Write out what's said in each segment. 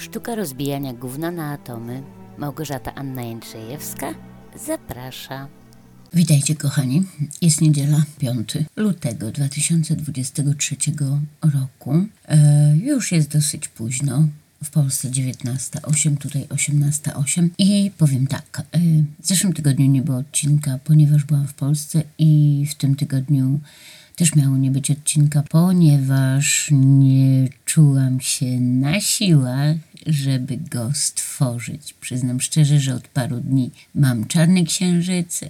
Sztuka rozbijania gówna na atomy. Małgorzata Anna Jędrzejewska zaprasza. Witajcie kochani, jest niedziela 5 lutego 2023 roku. E, już jest dosyć późno. W Polsce 19.08, tutaj 18.08 i powiem tak, e, w zeszłym tygodniu nie było odcinka, ponieważ byłam w Polsce i w tym tygodniu też miało nie być odcinka, ponieważ nie czułam się na siłach, żeby go stworzyć. Przyznam szczerze, że od paru dni mam czarny księżyc, e,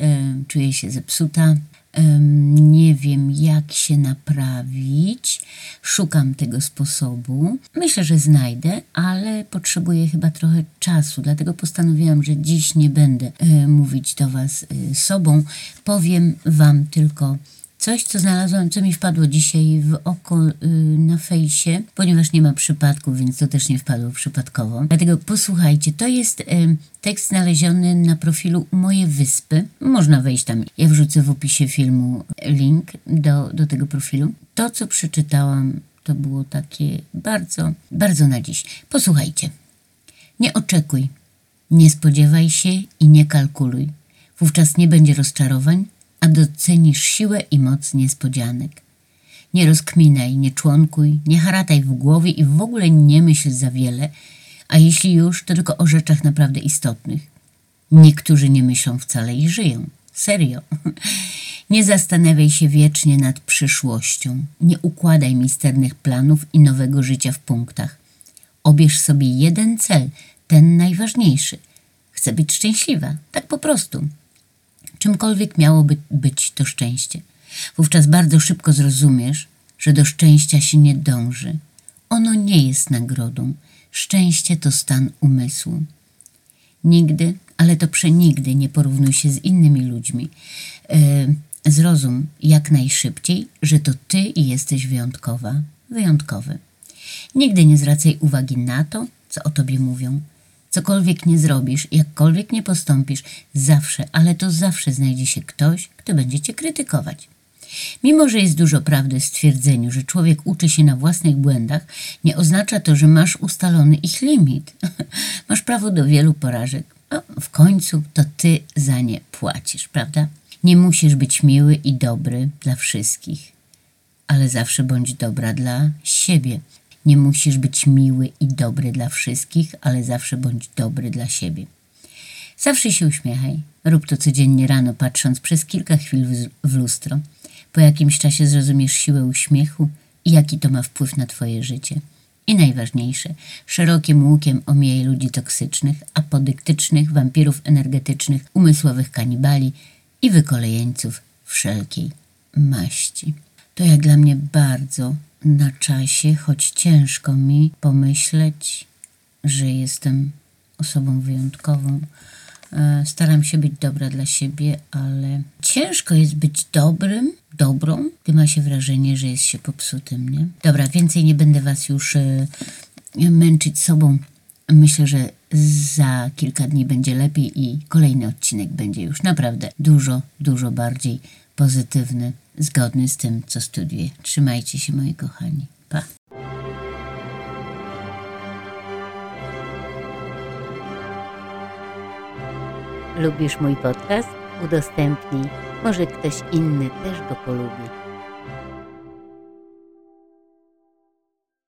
czuję się zepsuta. e, Nie wiem, jak się naprawić. Szukam tego sposobu. Myślę, że znajdę, ale potrzebuję chyba trochę czasu. Dlatego postanowiłam, że dziś nie będę e, mówić do Was sobą. Powiem Wam tylko Coś, co znalazłam, co mi wpadło dzisiaj w oko y, na fejsie, ponieważ nie ma przypadków, więc to też nie wpadło przypadkowo. Dlatego posłuchajcie, to jest y, tekst znaleziony na profilu Moje Wyspy. Można wejść tam. Ja wrzucę w opisie filmu link do, do tego profilu. To, co przeczytałam, to było takie bardzo, bardzo na dziś. Posłuchajcie. Nie oczekuj, nie spodziewaj się i nie kalkuluj. Wówczas nie będzie rozczarowań, a docenisz siłę i moc niespodzianek. Nie rozkminaj, nie członkuj, nie harataj w głowie i w ogóle nie myśl za wiele, a jeśli już, to tylko o rzeczach naprawdę istotnych. Niektórzy nie myślą wcale i żyją. Serio. Nie zastanawiaj się wiecznie nad przyszłością. Nie układaj misternych planów i nowego życia w punktach. Obierz sobie jeden cel, ten najważniejszy. Chcę być szczęśliwa, tak po prostu czymkolwiek miałoby być to szczęście. Wówczas bardzo szybko zrozumiesz, że do szczęścia się nie dąży. Ono nie jest nagrodą. Szczęście to stan umysłu. Nigdy, ale to przenigdy nie porównuj się z innymi ludźmi. Yy, zrozum jak najszybciej, że to ty jesteś wyjątkowa, wyjątkowy. Nigdy nie zwracaj uwagi na to, co o tobie mówią. Cokolwiek nie zrobisz, jakkolwiek nie postąpisz, zawsze, ale to zawsze znajdzie się ktoś, kto będzie cię krytykować. Mimo, że jest dużo prawdy w stwierdzeniu, że człowiek uczy się na własnych błędach, nie oznacza to, że masz ustalony ich limit. masz prawo do wielu porażek. A w końcu to ty za nie płacisz, prawda? Nie musisz być miły i dobry dla wszystkich, ale zawsze bądź dobra dla siebie. Nie musisz być miły i dobry dla wszystkich, ale zawsze bądź dobry dla siebie. Zawsze się uśmiechaj. Rób to codziennie rano, patrząc przez kilka chwil w lustro. Po jakimś czasie zrozumiesz siłę uśmiechu i jaki to ma wpływ na Twoje życie. I najważniejsze, szerokim łukiem omijaj ludzi toksycznych, apodyktycznych, wampirów energetycznych, umysłowych kanibali i wykolejeńców wszelkiej maści. To jak dla mnie bardzo na czasie, choć ciężko mi pomyśleć, że jestem osobą wyjątkową. E, Staram się być dobra dla siebie, ale ciężko jest być dobrym, dobrą, gdy ma się wrażenie, że jest się popsutym, nie? Dobra, więcej nie będę was już e, męczyć sobą. Myślę, że za kilka dni będzie lepiej i kolejny odcinek będzie już naprawdę dużo, dużo bardziej pozytywny, zgodny z tym, co studiuję. Trzymajcie się, moi kochani. Pa! Lubisz mój podcast? Udostępnij. Może ktoś inny też go polubi.